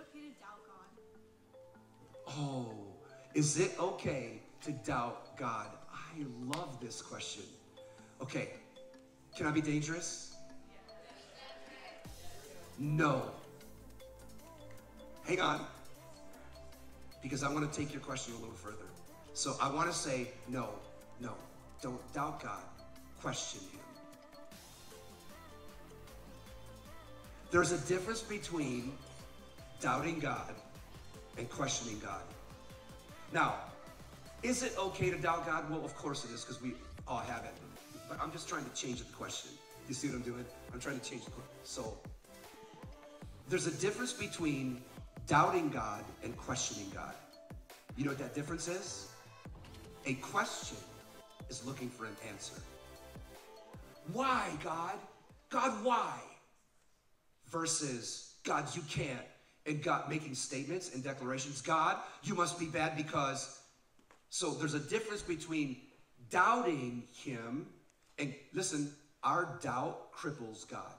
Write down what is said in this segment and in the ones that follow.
okay to doubt God? Oh, is it okay to doubt God? I love this question. Okay, can I be dangerous? No. Hang on, because I want to take your question a little further. So I want to say, no, no, don't doubt God, question Him. There's a difference between doubting God and questioning God. Now, is it okay to doubt God? Well, of course it is, because we all have it. But I'm just trying to change the question. You see what I'm doing? I'm trying to change the question. So, there's a difference between doubting God and questioning God. You know what that difference is? A question is looking for an answer. Why, God? God, why? Versus, God, you can't. And God making statements and declarations. God, you must be bad because. So there's a difference between doubting Him and listen, our doubt cripples God.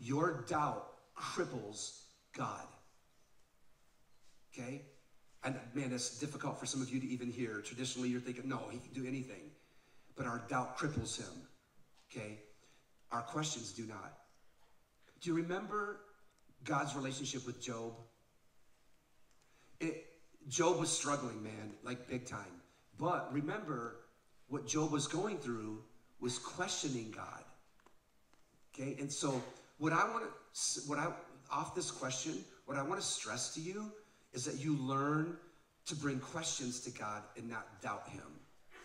Your doubt cripples God. Okay? And man, it's difficult for some of you to even hear. Traditionally, you're thinking, no, he can do anything. But our doubt cripples him. Okay? Our questions do not. Do you remember God's relationship with Job? It, Job was struggling, man, like big time. But remember, what Job was going through was questioning God. Okay? And so, what I want to, what I, off this question, what I want to stress to you is that you learn to bring questions to God and not doubt Him.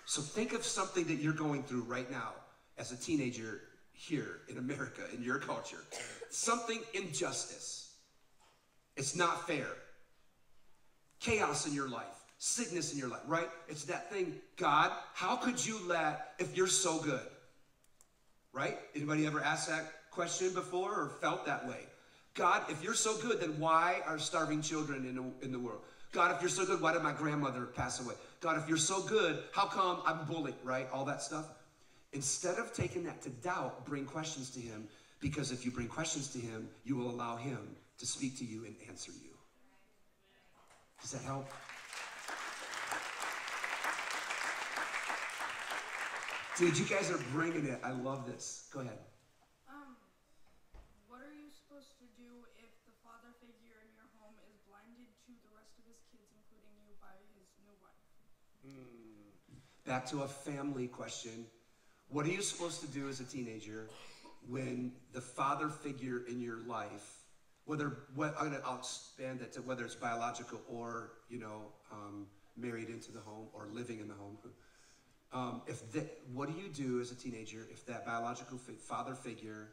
So think of something that you're going through right now as a teenager here in America, in your culture. Something injustice. It's not fair. Chaos in your life, sickness in your life, right? It's that thing, God, how could you let, if you're so good, right? Anybody ever asked that question before or felt that way? God, if you're so good, then why are starving children in the, in the world? God, if you're so good, why did my grandmother pass away? God, if you're so good, how come I'm bullied, right? All that stuff. Instead of taking that to doubt, bring questions to Him, because if you bring questions to Him, you will allow Him to speak to you and answer you. Does that help? Dude, you guys are bringing it. I love this. Go ahead. Um, what are you supposed to do if the father figure in your home is blinded to the rest of his kids, including you, by his new wife? Back to a family question. What are you supposed to do as a teenager when the father figure in your life, whether what I'm gonna expand it to whether it's biological or you know um, married into the home or living in the home. Um, if the, what do you do as a teenager if that biological fi- father figure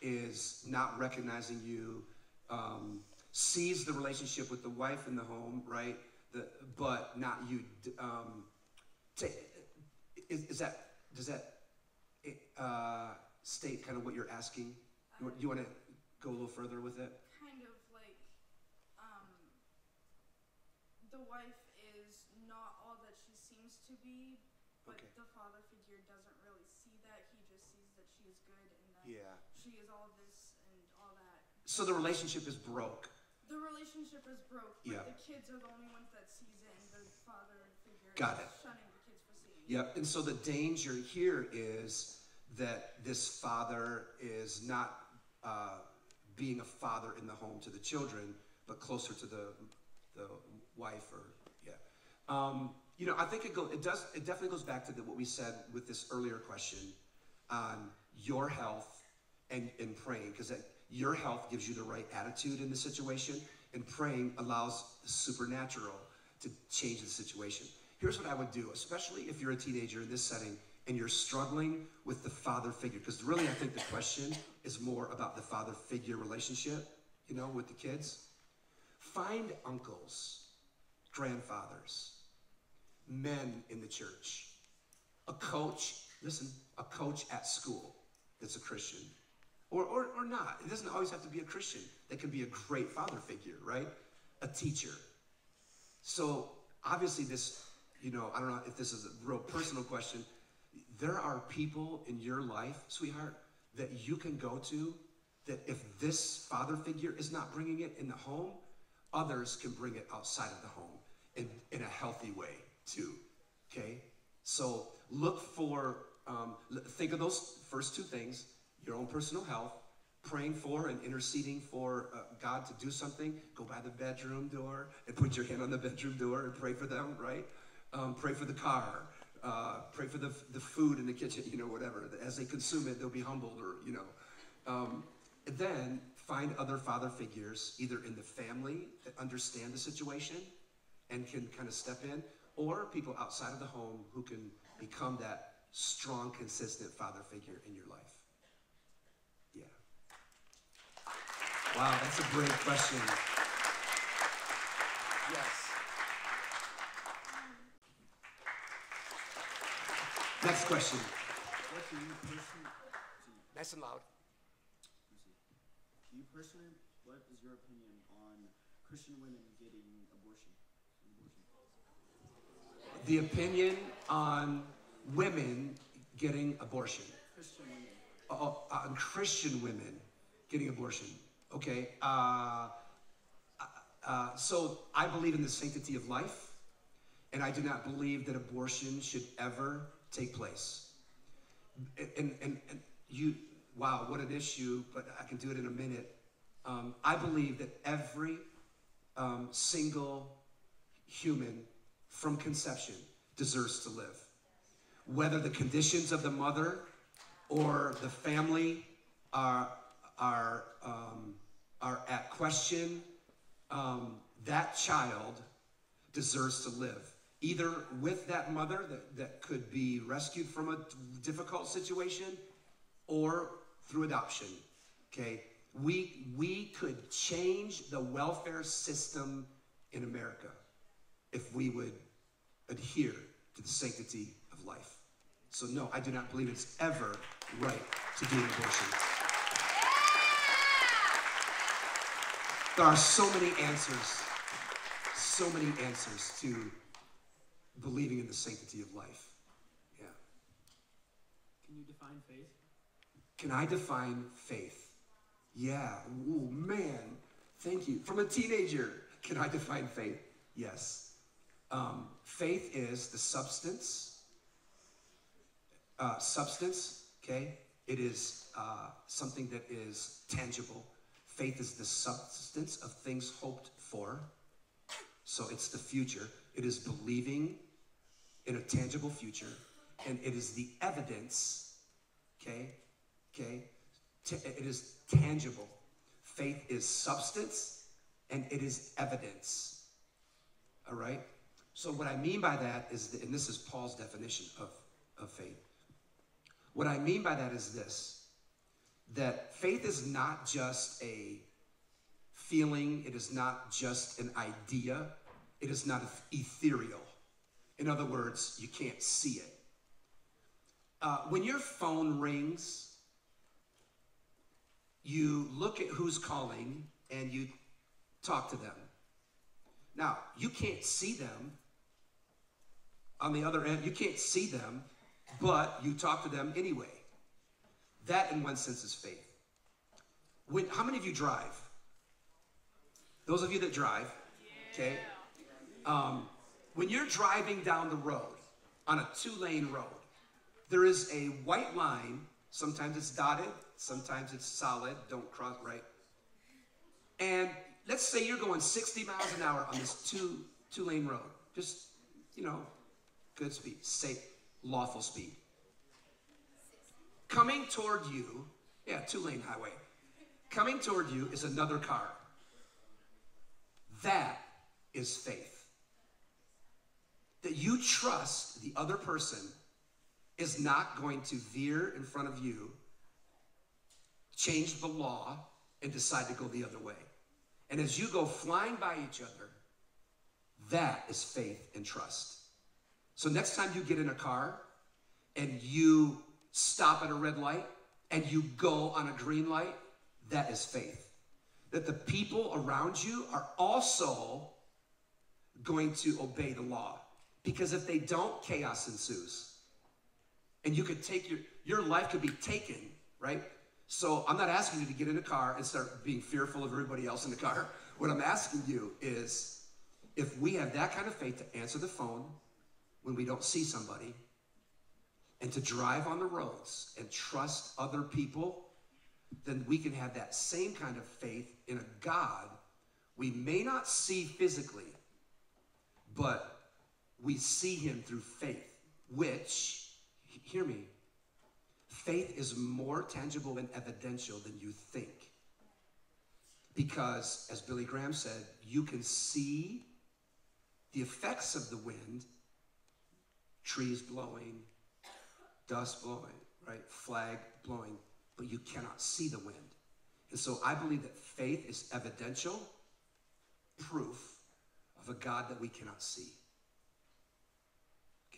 is not recognizing you, um, sees the relationship with the wife in the home, right? The, but not you. Um, is, is that does that uh, state kind of what you're asking? You, want- you want to go a little further with it? Kind of like, um, the wife is not all that she seems to be, but Okay. the father figure doesn't really see that. He just sees that she is good and that Yeah. she is all this and all that. So the relationship is broke. The relationship is broke, but Yeah. the kids are the only ones that sees it, and the father figure Got is it. Yep. And so the danger here is that this father is not uh, being a father in the home to the children, but closer to the the wife or yeah. Um, you know, I think it go it does it definitely goes back to the, what we said with this earlier question on your health and, and praying because your health gives you the right attitude in the situation and praying allows the supernatural to change the situation here's what i would do especially if you're a teenager in this setting and you're struggling with the father figure because really i think the question is more about the father figure relationship you know with the kids find uncles grandfathers men in the church a coach, listen, a coach at school that's a Christian. Or, or, or not. It doesn't always have to be a Christian. That can be a great father figure, right? A teacher. So obviously this, you know, I don't know if this is a real personal question. There are people in your life, sweetheart, that you can go to that if this father figure is not bringing it in the home, others can bring it outside of the home in, in a healthy way too. Okay? So look for, um, think of those first two things your own personal health, praying for and interceding for uh, God to do something. Go by the bedroom door and put your hand on the bedroom door and pray for them, right? Um, pray for the car. Uh, pray for the, the food in the kitchen, you know, whatever. As they consume it, they'll be humbled or, you know. Um, then find other father figures, either in the family that understand the situation and can kind of step in, or people outside of the home who can become that strong, consistent father figure in your life. Yeah. Wow, that's a great question. Yes. Next question. What do you personally, Nice and loud. do you personally, what is your opinion on Christian women getting abortion? abortion? The opinion on women getting abortion. Christian women. Oh, uh, on Christian women getting abortion. Okay. Uh, uh, so I believe in the sanctity of life, and I do not believe that abortion should ever take place. And, and, and you, wow, what an issue, but I can do it in a minute. Um, I believe that every um, single human from conception deserves to live. Whether the conditions of the mother or the family are, are, um, are at question, um, that child deserves to live. Either with that mother that, that could be rescued from a difficult situation or through adoption. Okay? We, we could change the welfare system in America if we would adhere to the sanctity of life. So, no, I do not believe it's ever right to do abortion. There are so many answers, so many answers to believing in the sanctity of life. Yeah. Can you define faith? Can I define faith? Yeah. Oh, man. Thank you. From a teenager, can I define faith? Yes. Um, faith is the substance. Uh, substance, okay? It is uh, something that is tangible. Faith is the substance of things hoped for. So it's the future. It is believing in a tangible future, and it is the evidence, okay? Okay? It is tangible. Faith is substance, and it is evidence. All right? So, what I mean by that is, that, and this is Paul's definition of, of faith. What I mean by that is this that faith is not just a feeling, it is not just an idea, it is not ethereal. In other words, you can't see it. Uh, when your phone rings, you look at who's calling and you talk to them. Now, you can't see them. On the other end, you can't see them, but you talk to them anyway. That, in one sense, is faith. When, how many of you drive? Those of you that drive, okay? Um, when you're driving down the road on a two lane road, there is a white line. Sometimes it's dotted, sometimes it's solid. Don't cross, right? And let's say you're going 60 miles an hour on this two two lane road. Just, you know, good speed, safe, lawful speed. Coming toward you, yeah, two lane highway. Coming toward you is another car. That is faith. That you trust the other person is not going to veer in front of you, change the law, and decide to go the other way. And as you go flying by each other, that is faith and trust. So next time you get in a car and you stop at a red light and you go on a green light, that is faith. That the people around you are also going to obey the law. Because if they don't, chaos ensues. And you could take your, your life could be taken, right? So I'm not asking you to get in a car and start being fearful of everybody else in the car. What I'm asking you is if we have that kind of faith to answer the phone when we don't see somebody and to drive on the roads and trust other people, then we can have that same kind of faith in a God we may not see physically, but we see him through faith, which, hear me, faith is more tangible and evidential than you think. Because, as Billy Graham said, you can see the effects of the wind, trees blowing, dust blowing, right? Flag blowing, but you cannot see the wind. And so I believe that faith is evidential proof of a God that we cannot see.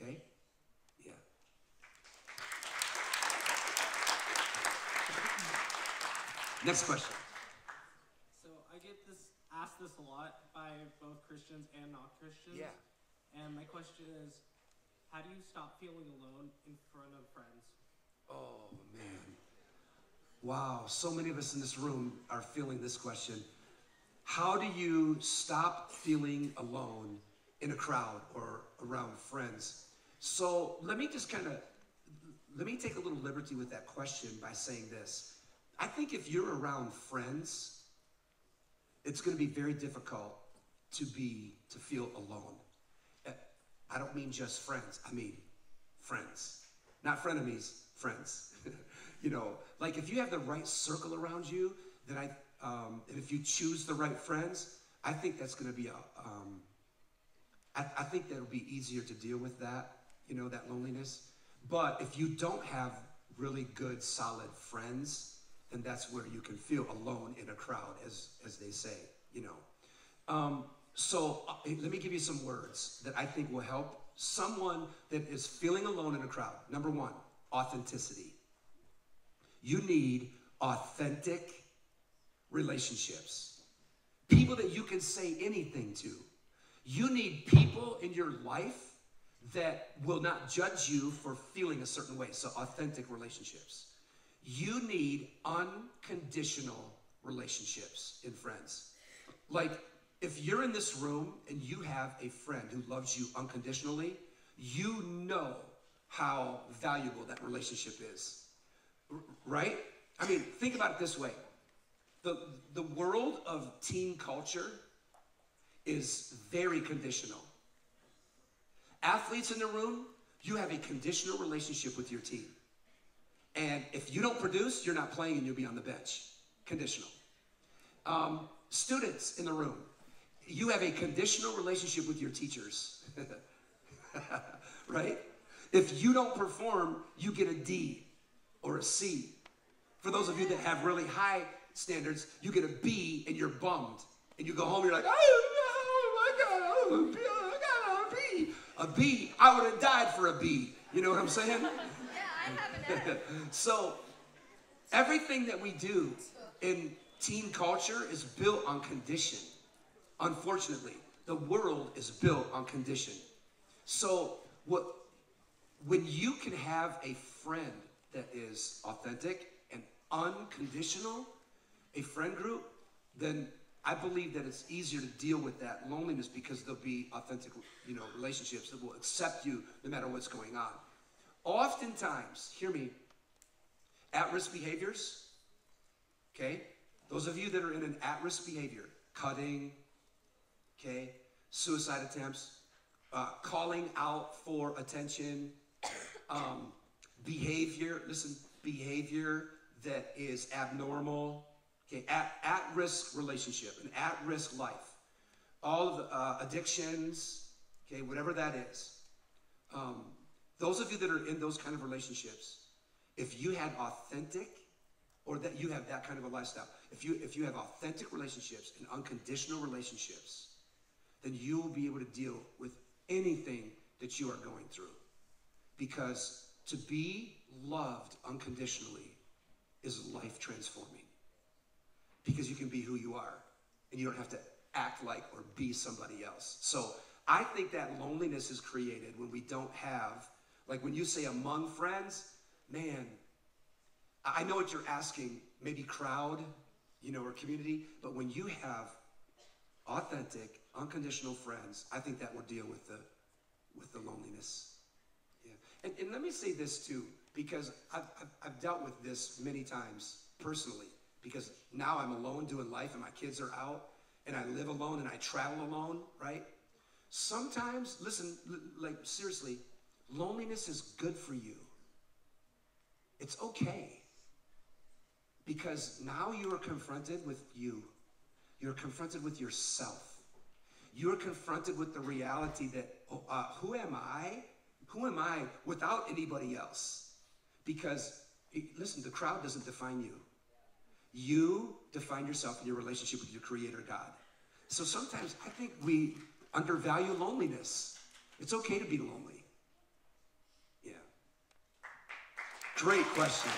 Okay? Yeah. Next question. So I get this asked this a lot by both Christians and not Christians. Yeah. And my question is, how do you stop feeling alone in front of friends? Oh, man. Wow, so many of us in this room are feeling this question. How do you stop feeling alone in a crowd or around friends? So let me just kind of let me take a little liberty with that question by saying this. I think if you're around friends, it's going to be very difficult to be to feel alone. Eh, I don't mean just friends. I mean friends. Not frenemies, friends. you know, like if you have the right circle around you, then I um, and if you choose the right friends, I think that's going to be a. Um, I, I think that'll be easier to deal with that, you know, that loneliness. But if you don't have really good, solid friends, then that's where you can feel alone in a crowd, as as they say, you know. Um, so uh, let me give you some words that I think will help someone that is feeling alone in a crowd. Number one, authenticity. You need authentic relationships. People that you can say anything to. You need people in your life that will not judge you for feeling a certain way. So, authentic relationships. You need unconditional relationships in friends. Like, if you're in this room and you have a friend who loves you unconditionally, you know how valuable that relationship is. Right? I mean, think about it this way the, the world of teen culture is very conditional. Athletes in the room, you have a conditional relationship with your team. And if you don't produce, you're not playing and you'll be on the bench. Conditional. Um, students in the room, you have a conditional relationship with your teachers. right? If you don't perform, you get a D or a C. For those of you that have really high standards, you get a B and you're bummed. And you go home, and you're like, oh no, I got a B, I got a B. A B, I would have died for a B. You know what I'm saying? Yeah, I have an so, everything that we do in teen culture is built on condition. Unfortunately, the world is built on condition. So, what when you can have a friend that is authentic and unconditional, a friend group, then I believe that it's easier to deal with that loneliness because there'll be authentic, you know, relationships that will accept you no matter what's going on. Oftentimes, hear me, at-risk behaviors, okay? Those of you that are in an at-risk behavior, cutting, okay, suicide attempts, uh, calling out for attention, um, behavior, listen, behavior that is abnormal, okay, at, at risk relationship, an at risk life, all of the uh, addictions, okay, whatever that is. Um, those of you that are in those kind of relationships, if you had authentic, or that you have that kind of a lifestyle, if you if you have authentic relationships and unconditional relationships, then you will be able to deal with anything that you are going through. Because to be loved unconditionally is life transforming. Because you can be who you are and you don't have to act like or be somebody else. So I think that loneliness is created when we don't have, like when you say among friends, man, I know what you're asking, maybe crowd, you know, or community, but when you have authentic, unconditional friends, I think that will deal with the with the loneliness. Yeah. And, and let me say this too, because I've, I've, I've dealt with this many times personally, because now I'm alone doing life and my kids are out and I live alone and I travel alone, right? Sometimes, listen, like seriously, loneliness is good for you. It's okay. Because now you are confronted with you. You're confronted with yourself. You're confronted with the reality that, oh, uh, who am I? Who am I without anybody else? Because, eh, listen, the crowd doesn't define you. You define yourself in your relationship with your Creator God. So sometimes I think we undervalue loneliness. It's okay to be lonely. Yeah. Great question.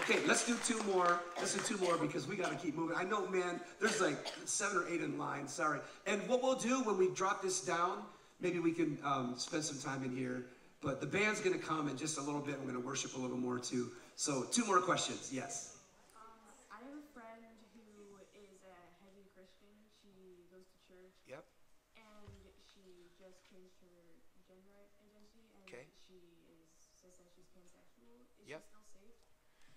Okay, let's do two more. Let's do two more because we got to keep moving. I know, man, there's like seven or eight in line. Sorry. And what we'll do when we drop this down, maybe we can um, spend some time in here. But the band's going to come in just a little bit. We're going to worship a little more too. So, two more questions. Yes. Um, I have a friend who is a heavy Christian. She goes to church. Yep. And she just changed her gender identity, and Okay. she is says that she's pansexual. Is Yep. she still safe?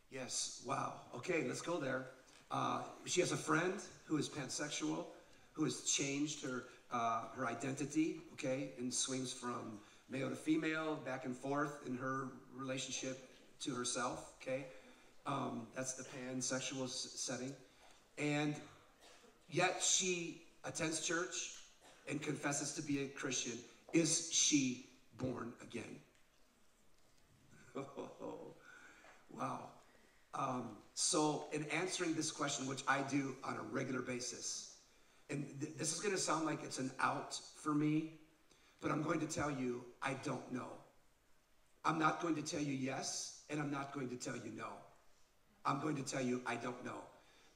Yes. Wow. Okay, let's go there. Uh, she has a friend who is pansexual, who has changed her uh, her identity. Okay, and swings from male to female, back and forth in her relationship to herself. Okay, um, that's the pansexual setting, and yet she attends church and confesses to be a Christian. Is she born again? wow. Um, so, in answering this question, which I do on a regular basis, and th- this is going to sound like it's an out for me, but I'm going to tell you I don't know. I'm not going to tell you yes, and I'm not going to tell you no. I'm going to tell you I don't know.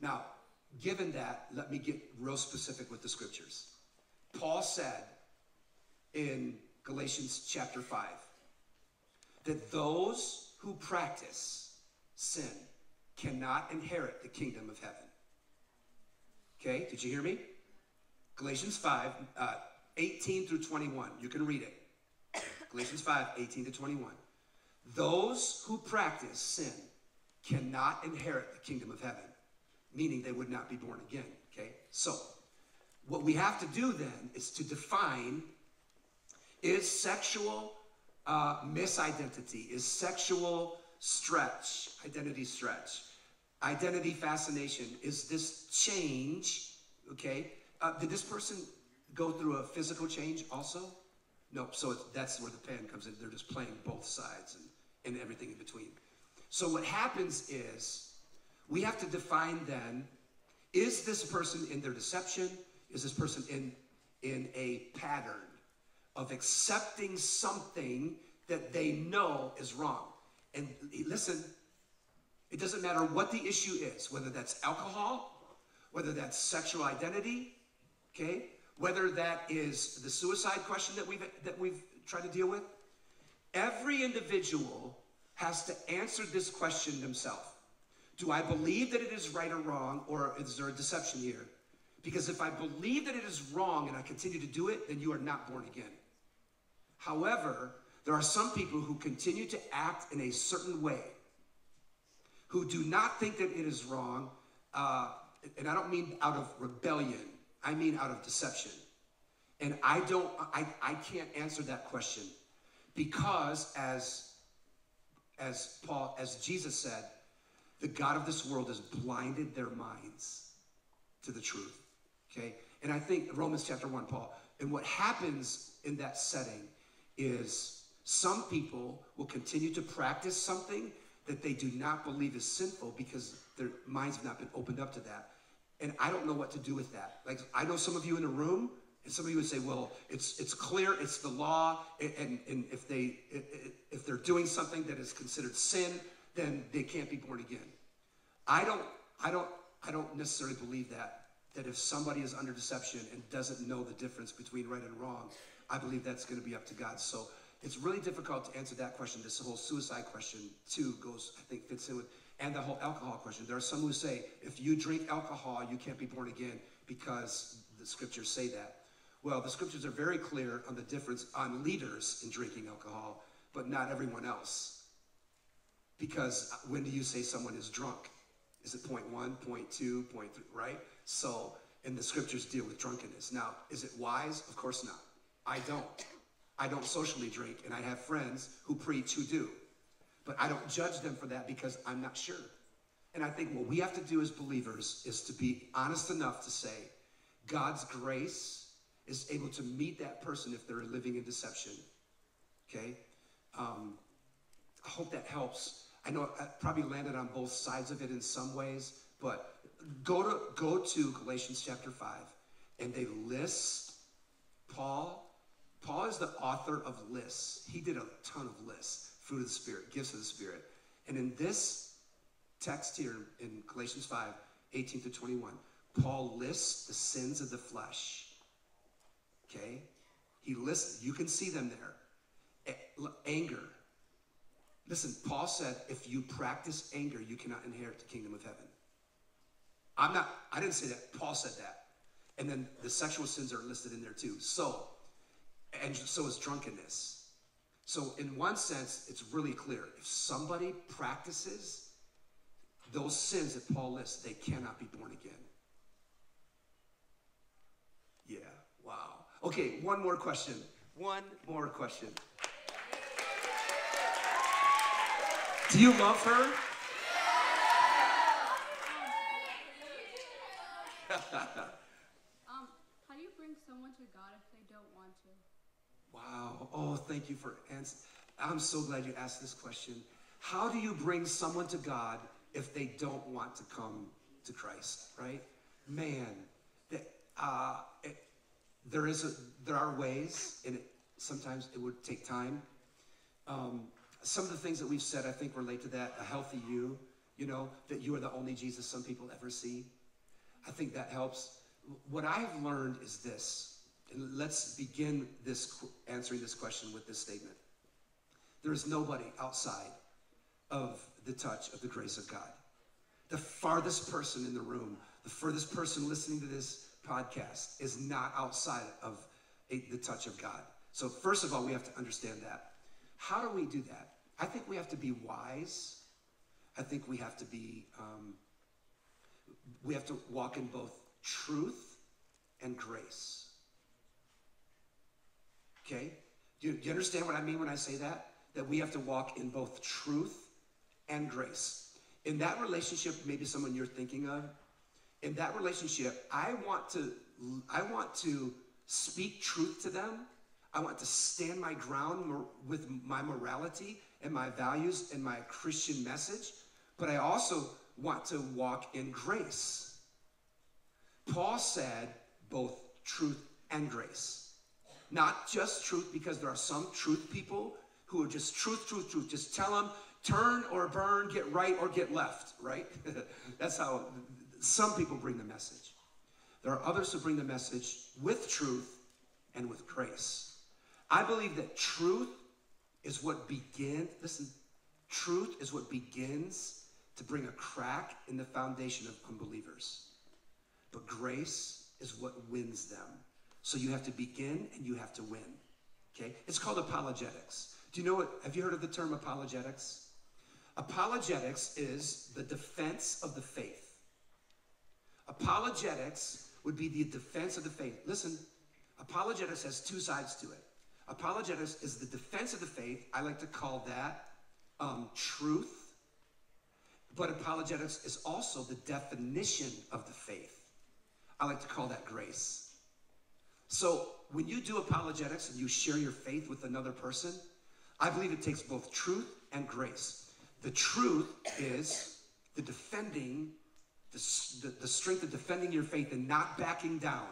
Now, given that, let me get real specific with the scriptures. Paul said in Galatians chapter 5 that those who practice sin cannot inherit the kingdom of heaven. Okay, did you hear me? Galatians 5, uh, 18 through 21. You can read it. Galatians 5, 18 to 21. Those who practice sin cannot inherit the kingdom of heaven, meaning they would not be born again. Okay, so what we have to do then is to define is sexual uh, misidentity, is sexual stretch, identity stretch, identity fascination, is this change, okay? Uh, did this person go through a physical change also? No, so that's where the pen comes in. They're just playing both sides and, and everything in between. So what happens is we have to define then is this person in their deception? Is this person in, in a pattern of accepting something that they know is wrong? And listen, it doesn't matter what the issue is, whether that's alcohol, whether that's sexual identity, okay, whether that is the suicide question that we've that we've tried to deal with. Every individual has to answer this question themselves. Do I believe that it is right or wrong, or is there a deception here? Because if I believe that it is wrong and I continue to do it, then you are not born again. However, there are some people who continue to act in a certain way, who do not think that it is wrong, uh, and I don't mean out of rebellion, I mean out of deception. And I don't, I, I can't answer that question because as, as Paul, as Jesus said, the God of this world has blinded their minds to the truth. Okay? And I think Romans chapter 1, Paul, and what happens in that setting is some people will continue to practice something that they do not believe is sinful because their minds have not been opened up to that. And I don't know what to do with that. Like I know some of you in the room, and some of you would say, "Well, it's it's clear, it's the law, and and, and if they if they're doing something that is considered sin, then they can't be born again." I don't I don't I don't necessarily believe that. That if somebody is under deception and doesn't know the difference between right and wrong, I believe that's going to be up to God. So it's really difficult to answer that question. This whole suicide question too goes, I think, fits in with, and the whole alcohol question. There are some who say if you drink alcohol, you can't be born again because the scriptures say that. Well, the scriptures are very clear on the difference on leaders in drinking alcohol, but not everyone else. Because when do you say someone is drunk? Is it point one, point two, point three, right? So, and the scriptures deal with drunkenness. Now, is it wise? Of course not. I don't. I don't socially drink, and I have friends who preach who do. But I don't judge them for that because I'm not sure. And I think what we have to do as believers is to be honest enough to say, God's grace is able to meet that person if they're living in deception. Okay? Um, I hope that helps. I know I probably landed on both sides of it in some ways, but go to go to Galatians chapter 5 and they list Paul. Paul is the author of lists. He did a ton of lists. Fruit of the Spirit, gifts of the Spirit. And in this text here in Galatians 5, 18 to 21, Paul lists the sins of the flesh. Okay? He lists, you can see them there. Anger. Listen, Paul said, if you practice anger, you cannot inherit the kingdom of heaven. I'm not, I didn't say that. Paul said that. And then the sexual sins are listed in there too. So, and so is drunkenness. So, in one sense, it's really clear. If somebody practices those sins that Paul lists, they cannot be born again. Yeah, wow. Okay, one more question. One more question. Do you love her? Um, how do you bring someone to God if they don't want to? Wow. Oh, thank you for answering. I'm so glad you asked this question. How do you bring someone to God if they don't want to come to Christ, right? Man, that, uh, it, there is a, there are ways, and it, sometimes it would take time. Um, some of the things that we've said, I think, relate to that. A healthy you, you know, that you are the only Jesus some people ever see. I think that helps. What I have learned is this, and let's begin this answering this question with this statement. There is nobody outside of the touch of the grace of God. The farthest person in the room, the furthest person listening to this podcast is not outside of a, the touch of God. So, first of all, we have to understand that. How do we do that? I think we have to be wise. I think we have to be, um, we have to walk in both truth and grace. Okay? Do you, do you understand what I mean when I say that? That we have to walk in both truth and grace. In that relationship, maybe someone you're thinking of, in that relationship, I want to I want to speak truth to them. I want to stand my ground with my morality and my values and my Christian message, but I also want to walk in grace. Paul said both truth and grace. Not just truth, because there are some truth people who are just truth, truth, truth. Just tell them, turn or burn, get right or get left, right? That's how some people bring the message. There are others who bring the message with truth and with grace. I believe that truth is what begins, listen, truth is what begins to bring a crack in the foundation of unbelievers. But grace is what wins them. So you have to begin and you have to win. Okay? It's called apologetics. Do you know what? Have you heard of the term apologetics? Apologetics is the defense of the faith. Apologetics would be the defense of the faith. Listen, apologetics has two sides to it. Apologetics is the defense of the faith. I like to call that um, truth. But apologetics is also the definition of the faith. I like to call that grace. So when you do apologetics and you share your faith with another person, I believe it takes both truth and grace. The truth is the defending, the, the, strength of defending your faith and not backing down.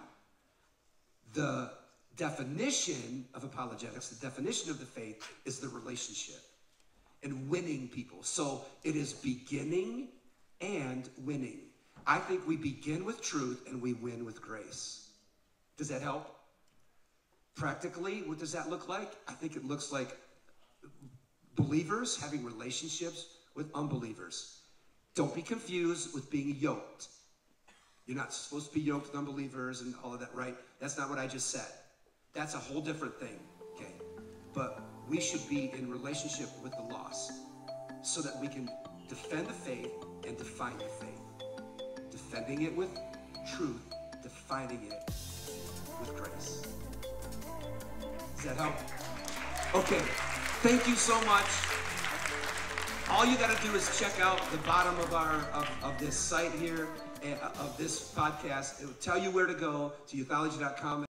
The definition of apologetics, the definition of the faith, is the relationship and winning people. So it is beginning and winning. I think we begin with truth and we win with grace. Does that help? Practically, what does that look like? I think it looks like believers having relationships with unbelievers. Don't be confused with being yoked. You're not supposed to be yoked with unbelievers and all of that, right? That's not what I just said. That's a whole different thing, okay? But we should be in relationship with the lost so that we can defend the faith and define the faith. Defending it with truth, defining it with grace. Does that help? Okay, thank you so much. All you got to do is check out the bottom of our of, of this site here, uh, of this podcast. It will tell you where to go to youthology.com.